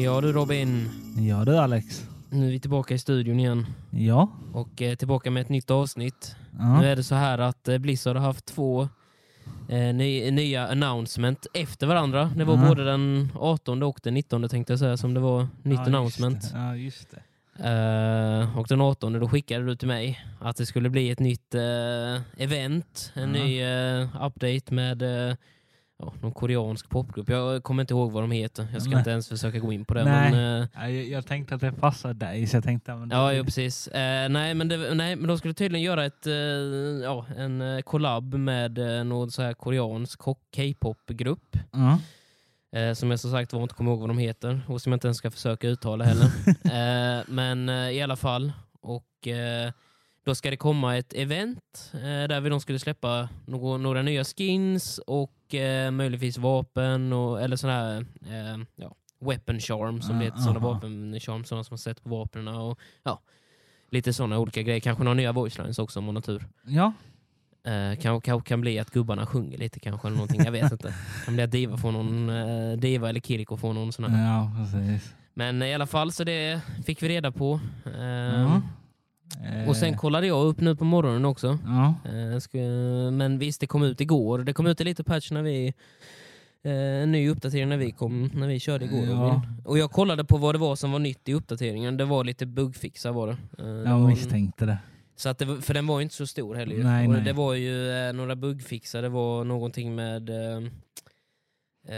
Ja du Robin, Ja du Alex. nu är vi tillbaka i studion igen Ja. och eh, tillbaka med ett nytt avsnitt. ja. Nu är det så här att eh, Blizzard har haft två eh, ny, nya announcement efter varandra. Det var Mhm. både den 18 och den 19 tänkte jag säga som det var nytt ja, announcement. Just. Ja, just det. Eh, och den 18 då skickade du till mig att det skulle bli ett nytt eh, event, en Ja. ny eh, update med ja, någon koreansk popgrupp. Jag kommer inte ihåg vad de heter. Jag ska Nej. inte ens försöka gå in på det. Nej. Men, eh, Ja, jag, jag tänkte att det passar dig så jag tänkte... Men Ja, ja precis. Eh, nej, men det, nej, men de skulle tydligen göra ett, eh, ja, en eh, collab med eh, någon så här koreansk K-pop-grupp. Ja. Eh, som jag som sagt var inte kommer ihåg vad de heter och som jag inte ens ska försöka uttala heller. men i alla fall. Och då ska det komma ett event där vi de skulle släppa några, några nya skins och eh, möjligtvis vapen och, eller sådana här eh, ja, weapon charm som det heter. Sådana aha. vapen charm, sådana som man sett på vapnen och ja, lite sådana olika grejer. Kanske några nya voice lines också om man har tur. ja. Eh, kan, kan, kan bli att gubbarna sjunger lite kanske eller någonting, jag vet inte. Kan bli att Diva får någon, eh, Diva eller Kiriko får någon sån här. Ja, precis. Men i alla fall så det fick vi reda på. Eh, Ja. Eh, Och sen kollade jag upp nu på morgonen också. Ja. Eh, men visst, det kom ut igår. Det kom ut en liten patch när vi eh, en ny uppdatering när vi, kom, när vi körde igår. Ja. Och jag kollade på vad det var som var nytt i uppdateringen. Det var lite bugfixar var det. Det Jag misstänkte det. så att det, för den var ju inte så stor heller. Nej, nej. Det var ju eh, några bugfixar, det var någonting med... Eh,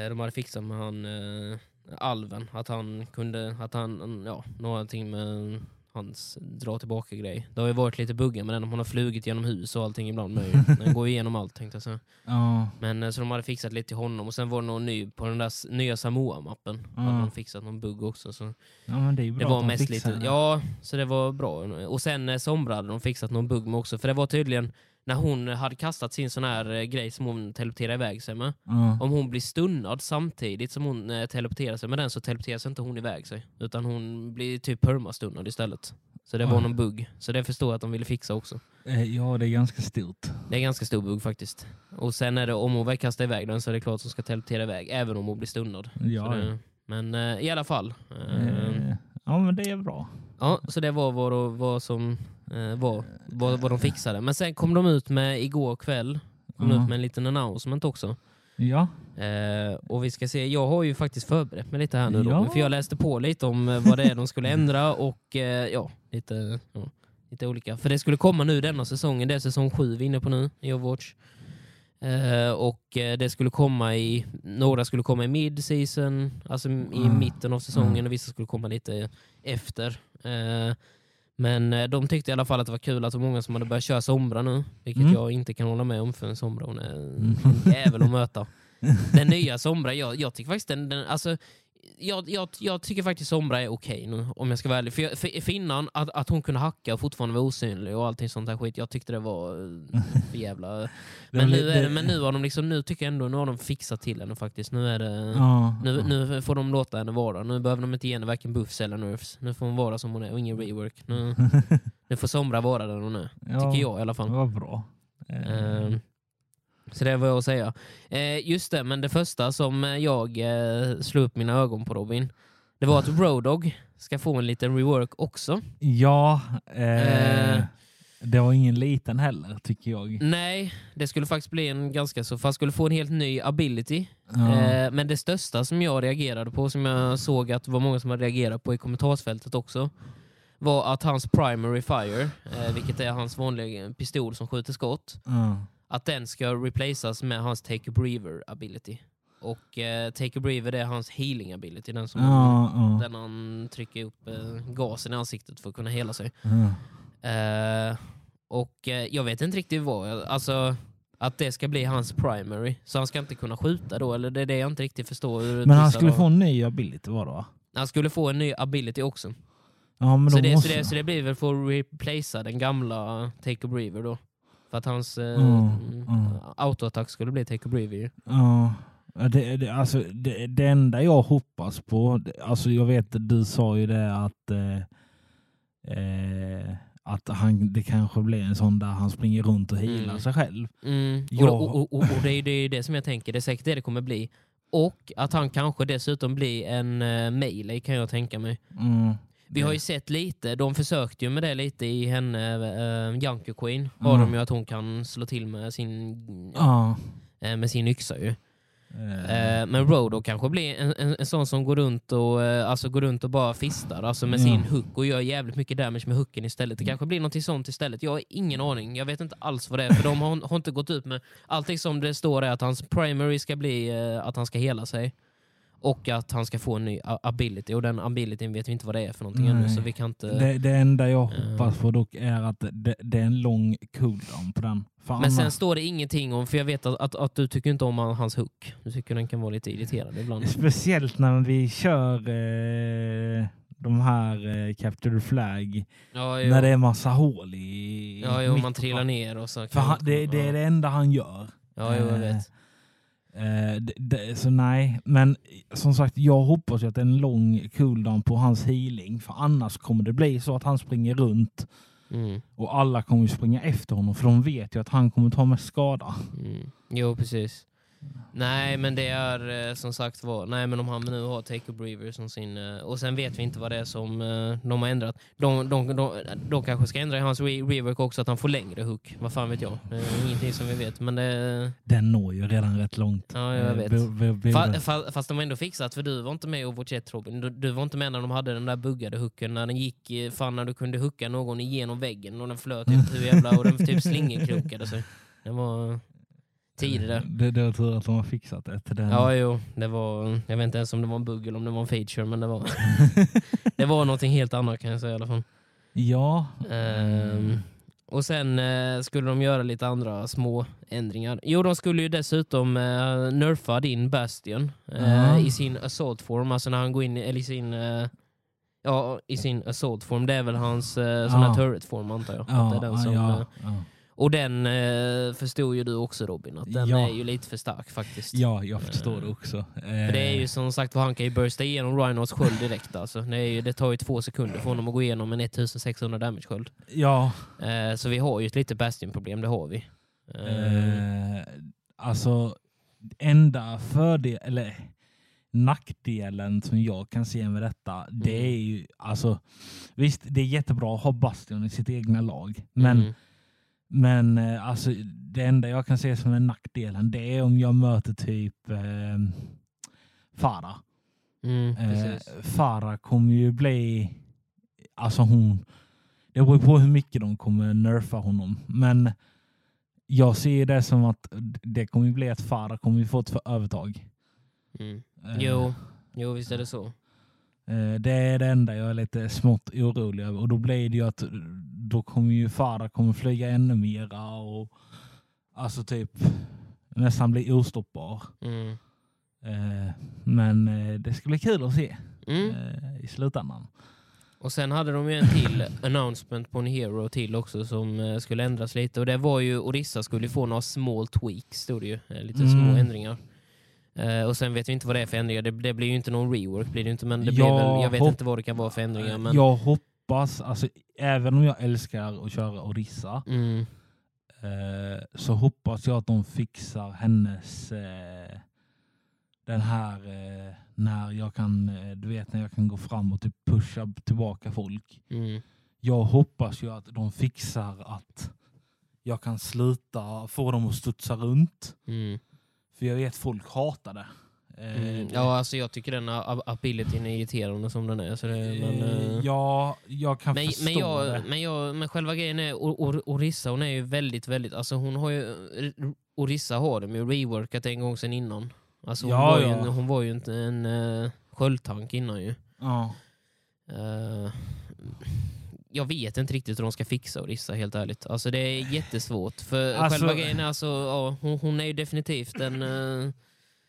de hade fixat med han eh, Alven, att han kunde... Att han, ja, någonting med hans dra tillbaka grej. Det har ju varit lite buggar med den, hon har flugit genom hus och allting ibland. Men den går ju igenom allt tänkte jag säga. Ja. Men eh, så de hade fixat lite till honom och sen var det någon ny på den där nya Samoa-mappen. Ja. Hade de fixat någon bugg också. Så ja, men det är det var mest lite, det. ja, så det var bra. Och sen eh, Sombra hade de fixat någon bugg med också, för det var tydligen när hon hade kastat sin sån här eh, grej som hon teleporterade iväg sig med. Ja. Om hon blir stunnad samtidigt som hon eh, teleporterar sig med den så teleporterar sig inte hon iväg sig. Utan hon blir typ permastunnad istället. Så det var Ja. någon bugg. Så det förstår jag att de ville fixa också. Eh, ja, det är ganska stort. Det är ganska stor bugg faktiskt. Och sen är det om hon väl kastar iväg den så är det klart att hon ska teleportera iväg även om hon blir stunnad. Ja, det, men eh, i alla fall. eh, ja, men det är bra. Ja, så det var vad som eh, var, vad, vad de fixade. Men sen kom de ut med igår kväll, kom de ut med en liten announcement också. Ja. Eh, och vi ska se, jag har ju faktiskt förberett mig lite här nu Ja. Robin, för jag läste på lite om eh, vad det är de skulle ändra och eh, ja, lite, ja, lite olika. För det skulle komma nu denna säsongen, det är säsong sju vi är inne på nu i Overwatch. Eh, och eh, det skulle komma i, några skulle komma i mid-season, alltså i Mm. mitten av säsongen Mm. och vissa skulle komma lite efter. Eh, men eh, de tyckte i alla fall att det var kul att var många som hade börjat köra Sombra nu, vilket Mm. jag inte kan hålla med om för en Sombra hon är en jävel att möta. Den nya Sombra, jag, jag tycker faktiskt den, den alltså, jag, jag, jag tycker faktiskt Sombra är okej nu, om jag ska vara ärlig. För, jag, för, för innan, att, att hon kunde hacka och fortfarande vara osynlig och allting sånt där skit, jag tyckte det var eh, för jävla... Men nu, är men nu har de liksom, nu tycker jag ändå, nu har de fixat till henne faktiskt. Nu är det... Ja. Nu, nu får de låta henne vara. Nu behöver de inte ge henne varken buffs eller nerfs. Nu får hon vara som hon är och ingen rework. Nu, nu får Sombra vara den hon är. Ja, Tycker jag i alla fall. Var bra. Ehm, så det var jag att säga. Eh, just det, men det första som eh, jag eh, slog upp mina ögon på Robin, det var att Roadog ska få en liten rework också. Ja, eh, Eh. det var ingen liten heller tycker jag. Nej, det skulle faktiskt bli en ganska så, fast skulle få en helt ny ability. Ja. Eh, men det största som jag reagerade på, som jag såg att det var många som hade reagerat på i kommentarsfältet också, var att hans primary fire, eh, vilket är hans vanliga pistol som skjuter skott, Ja. Att den ska replaceas med hans take a breather ability. Och eh, take a breather det är hans healing ability, den som Ja, ja. den han trycker upp eh, gasen i ansiktet för att kunna hela sig. Ja. Eh, och eh, jag vet inte riktigt vad, alltså att det ska bli hans primary. Så han ska inte kunna skjuta då, eller det är det jag inte riktigt förstår. Men han skulle har- få en ny ability var va? han skulle få en ny ability också. Ja, Så då det, måste... så, det, så det blir väl för att replacea den gamla take a breather då. För att hans eh, mm, mm. autoattack skulle bli take a breather Ja, det, det, alltså, det, det enda jag hoppas på, alltså jag vet du sa ju det att eh, eh, att han, det kanske blir en sån där han springer runt och healar Mm. sig själv. Mm. Ja. Och, och, och, och det är ju det, det som jag tänker, det är säkert det det kommer bli. och att han kanske dessutom blir en uh, melee kan jag tänka mig. Mm. Vi har ju sett lite, de försökte ju med det lite i henne, uh, Junker Queen, har Mm. de ju att hon kan slå till med sin, Ja. eh, med sin yxa ju. Eh, Eh, men Rodo kanske blir en, en, en sån som går runt och, eh, alltså går runt och bara fistar alltså med Ja. sin hook och gör jävligt mycket damage med hooken istället. Det kanske blir något sånt istället. Jag har ingen aning. Jag vet inte alls vad det är för de har, har inte gått ut med allting som det står är att hans primary ska bli eh, att han ska hela sig. Och att han ska få en ny ability och den abilityn vet vi inte vad det är för någonting ännu Nej. så vi kan inte... det, det enda jag Eh. hoppas på dock är att det, det är en lång cooldown på den. För Men sen står det ingenting om, för jag vet att, att, att du tycker inte om hans hook. Du tycker den kan vara lite irriterande ibland. Speciellt när vi kör eh, de här eh, Capture Flag. Ja. När det är massa hål i... Ja, jo, man trillar ner och så. För han, det, det är det enda han gör. Ja, jo, jag Eh, vet. Eh, det, det, så nej, men som sagt jag hoppas ju att det är en lång cooldown på hans healing. För annars kommer det bli så att han springer runt Mm, och alla kommer springa efter honom. För de vet ju att han kommer ta mest skada. mm. Jo, precis. Nej, men det är eh, som sagt var, nej men om han nu har Take a Breather som sin, eh, och sen vet vi inte vad det är som eh, de har ändrat. De, de, de, de kanske ska ändra i hans re rework också att han får längre hook. Vad fan vet jag? Det är ingenting som vi vet, men det... Den når ju redan rätt långt. Ja, jag vet. Fa, fa, fast de har ändå fixat, för du var inte med i Overwatch 1 Robin. Du, du var inte med när de hade den där buggade hooken, när den gick, fan när du kunde hooka någon igenom väggen och den flöt typ hur jävla, och den typ slingerkrokade sig. Det var tider där. Det, det var tur att de har fixat det. till Den. Ja, jo, det var, jag vet inte ens om det var en bugg eller om det var en feature, men det var, det var någonting helt annat kan jag säga i alla fall. ja. Ehm, och sen eh, skulle de göra lite andra små ändringar. Jo, de skulle ju dessutom eh, nerfa din Bastion eh, Ja. i sin assault form, alltså när han går in eller i sin eh, Ja, i sin assault form. Det är väl hans eh, sån här Ja. turret form antar jag. Att Ja, det är den som, ja, eh, ja. Och den eh, förstod ju du också Robin, att den Ja. är ju lite för stark faktiskt. ja, jag förstår Eh, det också. För det är ju som sagt han kan ju bursta igenom Rhinos sköld direkt alltså. Det, ju, det tar ju två sekunder för honom att gå igenom en 1600 damage sköld. Ja, Eh, så vi har ju ett litet Bastion-problem, det har vi. Eh, eh, alltså enda fördel, eller nackdelen som jag kan se med detta, det Mm. är ju alltså visst, det är jättebra att ha Bastion i sitt egna lag, men mm, Men eh, alltså, det enda jag kan se som en nackdelen det är om jag möter typ eh, Farah. mm, Eh. Farah kommer ju bli... Alltså hon... Det beror på hur mycket de kommer nerfa honom. Men jag ser det som att det kommer bli att Farah kommer få ett övertag. Mm. Eh, Jo, jo, visst är det så. Eh, Det är det enda jag är lite smått orolig över. Och då blir det ju att då kommer ju Farah kommer flyga ännu mera och alltså typ nästan bli ostoppbar. Mm. Eh, Men eh, det ska bli kul att se Mm. i slutändan. Och sen hade de ju en till announcement på en hero till också som skulle ändras lite. Och det var ju, Orissa skulle få några small tweaks, stod det ju. Lite Mm. små ändringar. Eh, och sen vet vi inte vad det är för ändringar. Det, det blir ju inte någon rework, blir det inte, men det blir Jag väl, jag vet inte vad det kan vara för ändringar. Men, Jag hoppas, alltså, även om jag älskar att köra Orissa, mm, eh, så hoppas jag att de fixar hennes eh, den här när jag kan, du vet när jag kan gå fram och typ pusha tillbaka folk. mm, Jag hoppas ju att de fixar att jag kan sluta få dem att studsa runt. mm. För jag vet folk hatar det. Eh, Mm. Ja, alltså jag tycker den abilityn är irriterande som den är. Så det, men, eh, eh, ja, jag kan men, förstå men, jag, det. men, jag, men själva grejen är, Or, Or, Orissa hon är ju väldigt, väldigt, alltså hon har ju, Orissa har de ju reworkat en gång sedan innan. Alltså hon, Ja, var, ju ja. en, hon var ju inte en uh, sköldtank innan ju. Ja. Eh, jag vet inte riktigt hur de ska fixa Orissa helt ärligt. Alltså det är jättesvårt. För Alltså- själva grejen är alltså, ja, hon, hon är ju definitivt en, eh,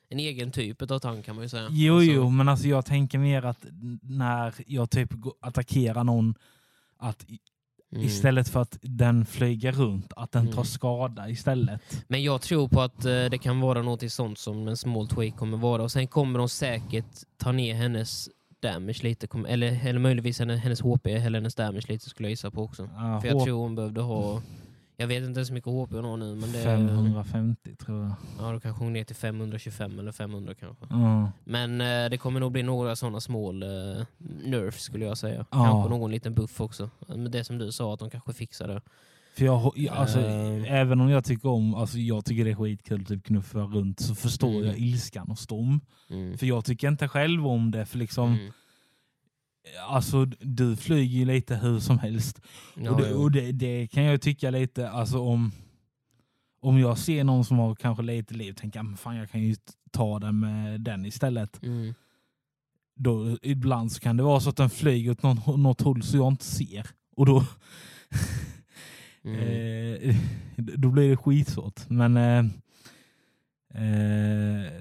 en egen typ av tank kan man ju säga. Jo, alltså, jo, men alltså jag tänker mer att när jag typ attackerar någon, att mm. istället för att den flyger runt, att den tar Mm. skada istället. Men jag tror på att eh, det kan vara något sånt som en small tweak kommer vara. Och sen kommer de säkert ta ner hennes damage lite. Kom- Eller, eller möjligtvis hennes, hennes HP eller hennes damage lite skulle jag gissa på också. Ja, För jag tror hon behövde ha... Jag vet inte ens hur mycket HP hon har nu. Men det, 550 tror jag. Ja, då kanske hon ner till 525 eller 500 kanske. Ja. Men eh, det kommer nog bli några sådana små eh, nerfs skulle jag säga. Ja. Kanske någon liten buff också. Men det som du sa, att de kanske fixar det. För jag, jag- alltså, Eh. även om jag tycker om, alltså jag tycker det är skitkul att typ knuffa runt så förstår Mm. jag ilskan hos dem. Mm. För jag tycker inte själv om det för liksom, Mm. alltså du flyger ju lite hur som helst. Ja, och det, och det, det kan jag tycka lite, alltså om, om jag ser någon som har kanske lite liv, tänker jag, "Men fan jag kan ju ta den med den istället. Mm. Då, ibland så kan det vara så att den flyger åt någon, något håll så jag inte ser. Och då, Mm. eh, då blir det skitsvårt. Men eh, eh,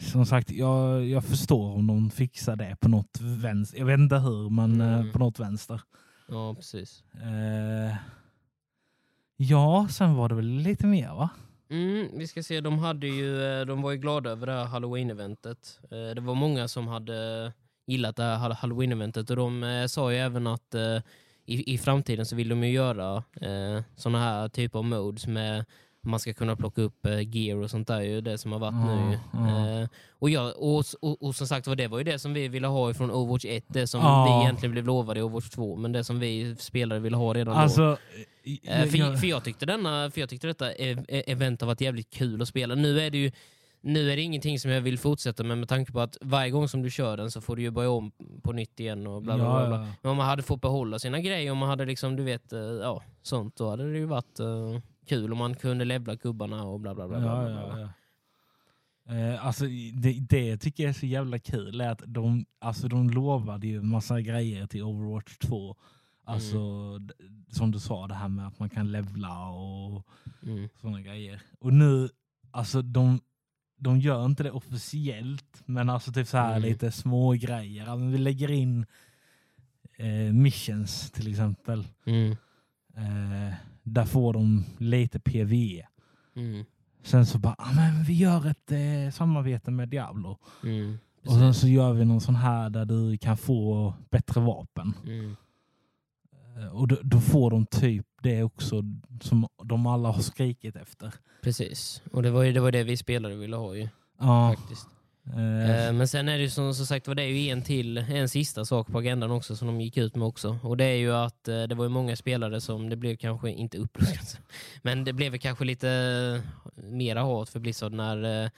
som sagt, jag, jag förstår om de fixar det på något vänster. Jag vet inte hur, men eh, Mm. på något vänster. Ja, precis. Eh, ja, sen var det väl lite mer va? Mm, vi ska se, de, hade ju, de var ju glada över det här halloween-eventet. Det var många som hade gillat det här hall- halloween-eventet och de sa ju även att i, i framtiden så vill de ju göra eh, såna här typer av modes med man ska kunna plocka upp eh, gear och sånt där, ju det som har varit Ja, nu. ja. Eh, och, jag, och, och, och som sagt var det var ju det som vi ville ha ifrån Overwatch 1, det som Ja. vi egentligen blev lovade i Overwatch 2, men det som vi spelare ville ha redan då. Alltså, Eh, jag- för, jag- för, jag tyckte denna, för jag tyckte detta e- e- event har varit jävligt kul att spela. Nu är det ju nu är det ingenting som jag vill fortsätta med med tanke på att varje gång som du kör den så får du ju börja om på nytt igen och bla bla bla. Bla. Men om man hade fått behålla sina grejer, om man hade liksom, du vet, eh, ja, sånt, då hade det ju varit eh, kul om man kunde levla gubbarna och bla bla bla. bla, Ja, bla, bla. ja, ja. Eh, alltså, det, det tycker jag är så jävla kul är att de, alltså, de lovade ju massa grejer till Overwatch 2. Alltså, Mm. som du sa, det här med att man kan levla och Mm. sådana grejer. Och nu, alltså de, de gör inte det officiellt, men alltså typ så här Mm. lite små grejer. Men vi lägger in eh, missions till exempel. Mm. Eh, där får de lite PVE. Mm. Sen så bara, ah, men vi gör ett eh, samarbete med Diablo. Mm. Och sen så gör vi någon sån här där du kan få bättre vapen. Eh, och då, då får de typ det också som de alla har skrikit efter. Precis. Och det var ju det, var det vi spelare ville ha ju, Ja, faktiskt. eh, Eh, Men sen är det ju som, som sagt var det är ju en till, en sista sak på agendan också som de gick ut med också. Och det är ju att det var ju många spelare som det blev kanske inte uppruskat, men det blev kanske lite mera hat för Blizzard när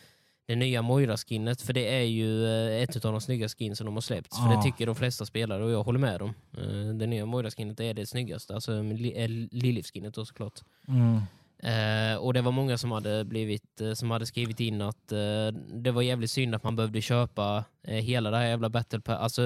det nya Moira-skinnet, för det är ju eh, ett av de snygga skins som de har släppt. För Ja. det tycker de flesta spelare och jag håller med dem. Eh, Det nya Moira-skinnet är det snyggaste, alltså eh, Lilith-skinnet då såklart. mm, Eh, och det var många som hade, blivit, som hade skrivit in att eh, det var jävligt synd att man behövde köpa eh, hela det här jävla Battle Pass, alltså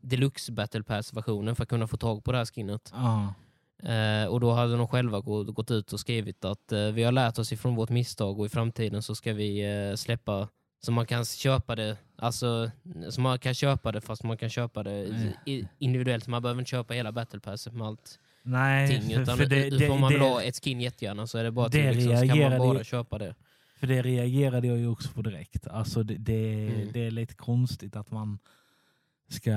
Deluxe Battle Pass-versionen för att kunna få tag på det här skinnet. ja, Eh, och då hade de själva gå, gått ut och skrivit att eh, vi har lärt oss ifrån vårt misstag och i framtiden så ska vi eh, släppa så man kan köpa det, alltså så man kan köpa det fast man kan köpa det Mm. i, individuellt. Man behöver inte köpa hela Battle Passet med allt nej, ting. Utan för det, det, får man det, vill ha ett skin jättegärna så är det bara det till liksom, så kan man bara köpa det. för det reagerade jag ju också på direkt. Alltså det, det, Mm. det är lite konstigt att man ska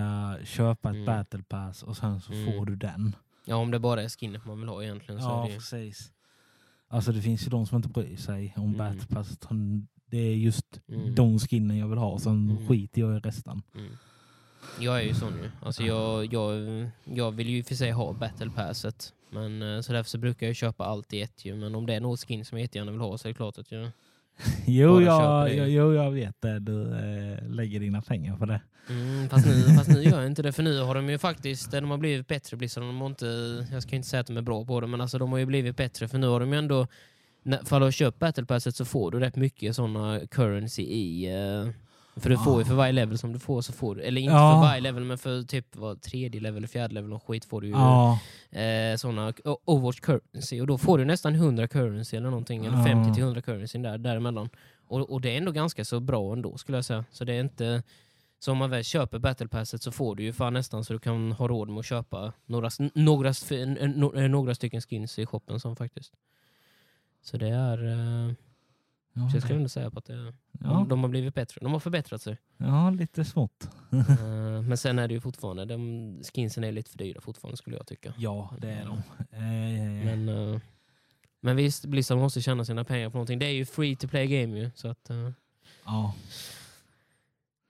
köpa ett Mm. battle pass och sen så Mm. får du den. Ja, om det bara är skinnet man vill ha egentligen. Så Ja, är det, precis. Alltså det finns ju de som inte bryr sig om Mm. battle pass. utan Det är just Mm. de skinnen jag vill ha, sen Mm. skiter jag i resten. mm. Jag är ju sån ju. Alltså jag, jag, jag vill ju för sig ha battle passet. Men eh, så därför så brukar jag köpa allt i ett ju. Men om det är något skin som jag jättegärna vill ha så är det klart att jag... Jo, jag, jag, jo jag vet det. Du eh, lägger dina pengar på det. Mm, fast, nu, fast nu gör jag inte det. För nu har de ju faktiskt, de har blivit bättre Blizzard. De har inte, jag ska inte säga att de är bra på det, men alltså de har ju blivit bättre. För nu har de ju ändå, när, för har köpt battle passet så får du rätt mycket sådana currency i... eh, för du får ju för varje level som du får så får du, eller inte Ja. för varje level men för typ vad, tredje level eller fjärde level och skit får du ju Ja, eh, sådana Overwatch currency och då får du nästan 100 currency eller någonting, eller Ja. 50 till 100 currency där, däremellan. Och, och det är ändå ganska så bra ändå skulle jag säga. Så det är inte... Så om man väl köper battle passet så får du ju fan nästan så du kan ha råd med att köpa några, några, några stycken skins i shoppen som faktiskt. Så det är... Eh, ja, så jag skulle ändå säga på att det, ja, de, de har blivit bättre. De har förbättrat sig. ja, lite smått. Eh, men sen är det ju fortfarande, de skinsen är lite för dyra fortfarande skulle jag tycka. Ja, det är de. Eh, Men, eh, Men visst, Blizzard måste tjäna sina pengar på någonting. Det är ju free to play game ju. Så att, Ja.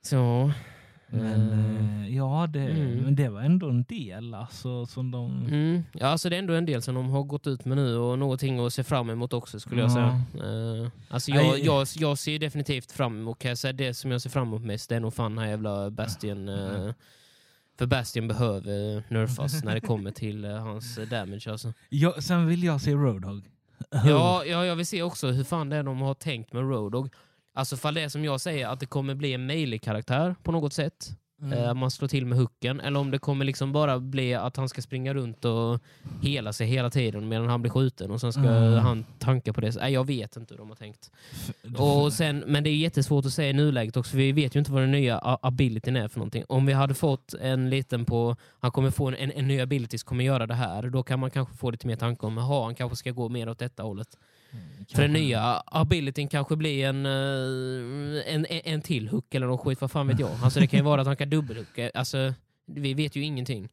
så, Men eh, eh, ja, det, mm. men det var ändå en del alltså, som de... Mm. Ja, alltså det är ändå en del som de har gått ut med nu och någonting att se fram emot också skulle jag Ja. säga. Uh, alltså jag, jag, jag ser definitivt fram emot, kan jag säga, det som jag ser fram emot mest det är nog fan den här jävla Bastion. eh, för Bastion behöver nerfas när det kommer till eh, hans damage alltså. Ja, sen vill jag se Roadhog. Ja, ja, jag vill se också hur fan det är de har tänkt med Roadhog. Alltså fall det är som jag säger, att det kommer bli en melee karaktär på något sätt. Mm. Eh, man slår till med hooken. Eller om det kommer liksom bara bli att han ska springa runt och hela sig hela tiden medan han blir skjuten och sen ska Mm. han tanka på det. Nej, jag vet inte hur de har tänkt. Och sen, men det är jättesvårt att säga i nuläget också, vi vet ju inte vad den nya abilityn är för någonting. Om vi hade fått en liten på, han kommer få en, en, en ny ability som kommer göra det här, då kan man kanske få lite mer tanke om, jaha, han kanske ska gå mer åt detta hållet. För den nya abilityn kanske blir en, eh, en, en, en till hook eller något skit, vad fan vet jag. Alltså det kan ju vara att han kan dubbelhooka. Alltså, vi vet ju ingenting.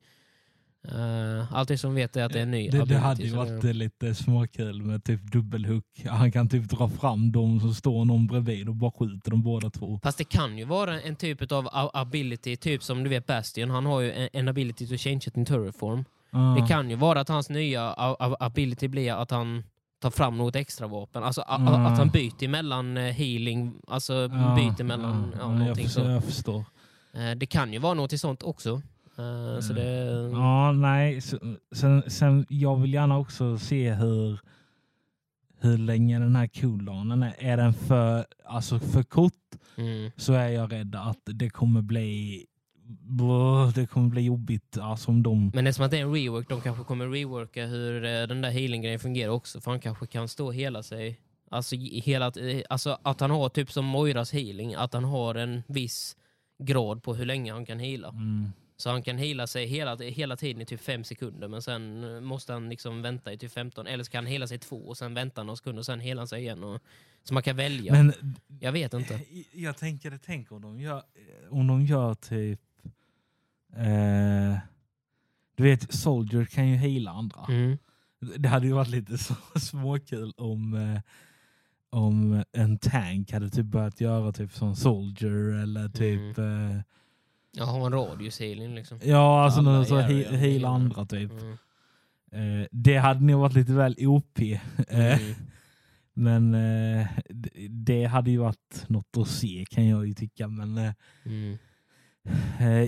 Uh, allt det som vet är att det är en ny Det, det hade ju varit eh, lite småkul med typ dubbelhook. Han kan typ dra fram dem som står någon bredvid och bara skjuter dem båda två. Fast det kan ju vara en typ av ability, typ som du vet Bastion, han har ju en, en ability to change it in turret form. Ja. Det kan ju vara att hans nya ability blir att han tar fram något extra vapen. Alltså a- a- att han byter mellan eh, healing, alltså Ja, byter mellan ja, ja, jag, någonting förstår, jag förstår. Eh, Det kan ju vara något sånt också. Eh, Så det, Ja, nej. Sen, sen, jag vill gärna också se hur, hur länge den här cooldownen är. Är den för, alltså för kort mm, så är jag rädd att det kommer bli det kommer bli jobbigt alltså, om de... Men det är som att det är en rework. De kanske kommer reworka hur eh, den där healing-grejen fungerar också. För han kanske kan stå och hela sig. Alltså, hela, eh, alltså att han har typ som Moiras healing. Att han har en viss grad på hur länge han kan heala. Mm. Så han kan heala sig hela, hela tiden i typ fem sekunder. Men sen eh, måste han liksom vänta i typ 15. Eller så kan han hela sig två och sen vänta några sekunder och sen hela sig igen. Och, så man kan välja. Men Jag vet inte. jag tänker, tänk om de gör, om de gör typ... Eh, du vet, Soldier kan ju heala andra. Mm. Det hade ju varit lite så småkul om, eh, om en tank hade typ börjat göra typ som Soldier eller typ... Eh, Jag har en radius healing liksom. ja, alltså någon så he, healar. andra typ. Mm. Eh, det hade nog varit lite väl OP. Eh, Mm. Men eh, det hade ju varit något att se kan jag ju tycka. Men eh, Mm.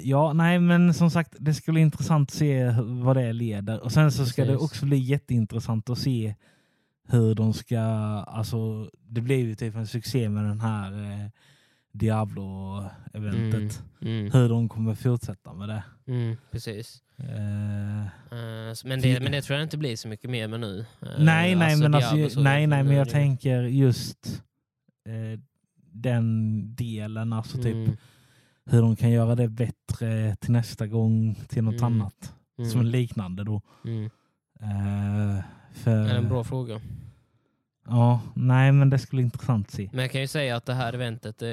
Ja, nej men som sagt det ska bli intressant att se vad det leder. Och sen så ska det Precis. också bli jätteintressant att se hur de ska, alltså det blev ju typ en succé med den här eh, Diablo-eventet. Mm. Hur de kommer fortsätta med det. Mm, precis. Eh, Eh, s- men, det, men det tror jag inte blir så mycket mer med nu. Eh, nej, nej, men, Diablo alltså, så- nej, nej, men jag det- tänker just eh, den delen, alltså typ Mm, hur de kan göra det bättre till nästa gång till något Mm. annat. mm, Som är liknande då. mm. Eh, för, Det är en bra fråga. Ja, nej men det skulle intressant att se. Men jag kan ju säga att det här eventet, eh,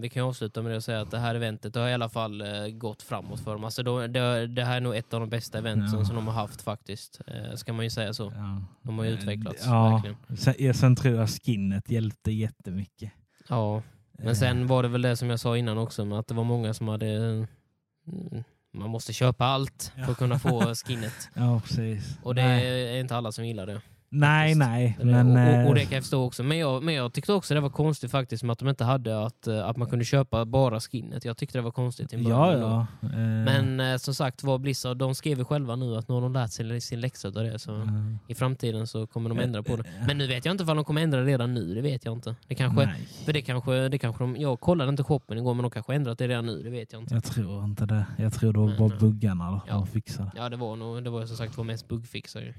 vi kan avsluta med det och säga att det här eventet har i alla fall eh, gått framåt för dem. Alltså då, det, det här är nog ett av de bästa eventen Ja. som de har haft faktiskt. Ska man ju säga så. Ja. De har ju utvecklats, Ja, verkligen. sen, sen tror jag skinnet hjälpte jättemycket. Ja, men Eh, sen var det väl det som jag sa innan också, att det var många som hade... mm, Man måste köpa allt för att kunna få skinnet. Ja, precis. Och det nej, är inte alla som gillar det. Nej, faktiskt. nej. Men, och, och, det eh, kan jag förstå också. Men jag, men jag tyckte också det var konstigt faktiskt med att de inte hade att, eh, att man kunde köpa bara skinnet. Jag tyckte det var konstigt i ja, början. ja. då. eh, Men eh, som sagt var Blizzard, de skrev själva nu att nu har de lärt sig sin läxa av det. Så eh, i framtiden så kommer de ändra på det. Men nu vet jag inte om de kommer ändra det redan nu. Det vet jag inte. Det kanske, nej, för det kanske, det kanske de, jag kollade inte shoppen igår men de kanske ändrat det redan nu. Det vet jag inte. jag tror inte det. Jag tror det var bara buggarna ja. de fixade. Ja det var nog, det var som sagt var mest buggfixar ju.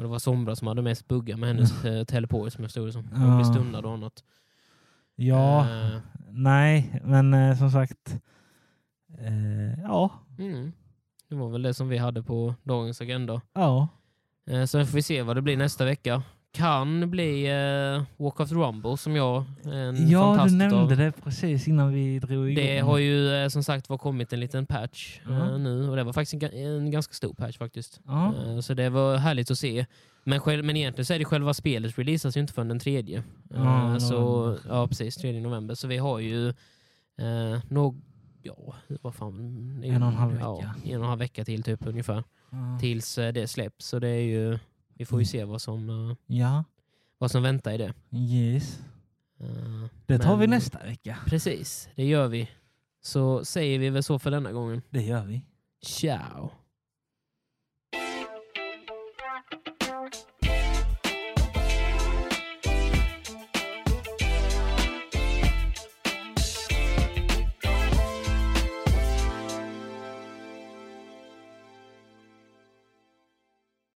Och det var Sombra som hade mest buggar med hennes eh, teleport som jag stod det som. Hon blev stunnad och annat. Ja, Eh, nej, men eh, som sagt. Eh, ja, mm. Det var väl det som vi hade på dagens agenda. ja. Eh, sen får vi se vad det blir nästa vecka. Kan bli eh, Walk of the Rumble som jag är en Ja, du nämnde av. det precis innan vi drog igång. Det har ju eh, som sagt var kommit en liten patch eh, Ja. nu och det var faktiskt en, en ganska stor patch faktiskt. Ja. Eh, så det var härligt att se. Men, själv, men egentligen så är det själva spelet releasas ju inte förrän den tredje. Eh, Ja, så, ja, precis. Tredje november. Så vi har ju eh, nog, ja, vad fan. En och en halv Ja, vecka. en och en halv vecka till typ ungefär. Ja. Tills eh, det släpps. Så det är ju, vi får ju se vad som, eh, Ja, vad som väntar i det. yes. Eh, Det tar vi men- nästa vecka. Precis, det gör vi. Så säger vi väl så för denna gången. Det gör vi. Ciao!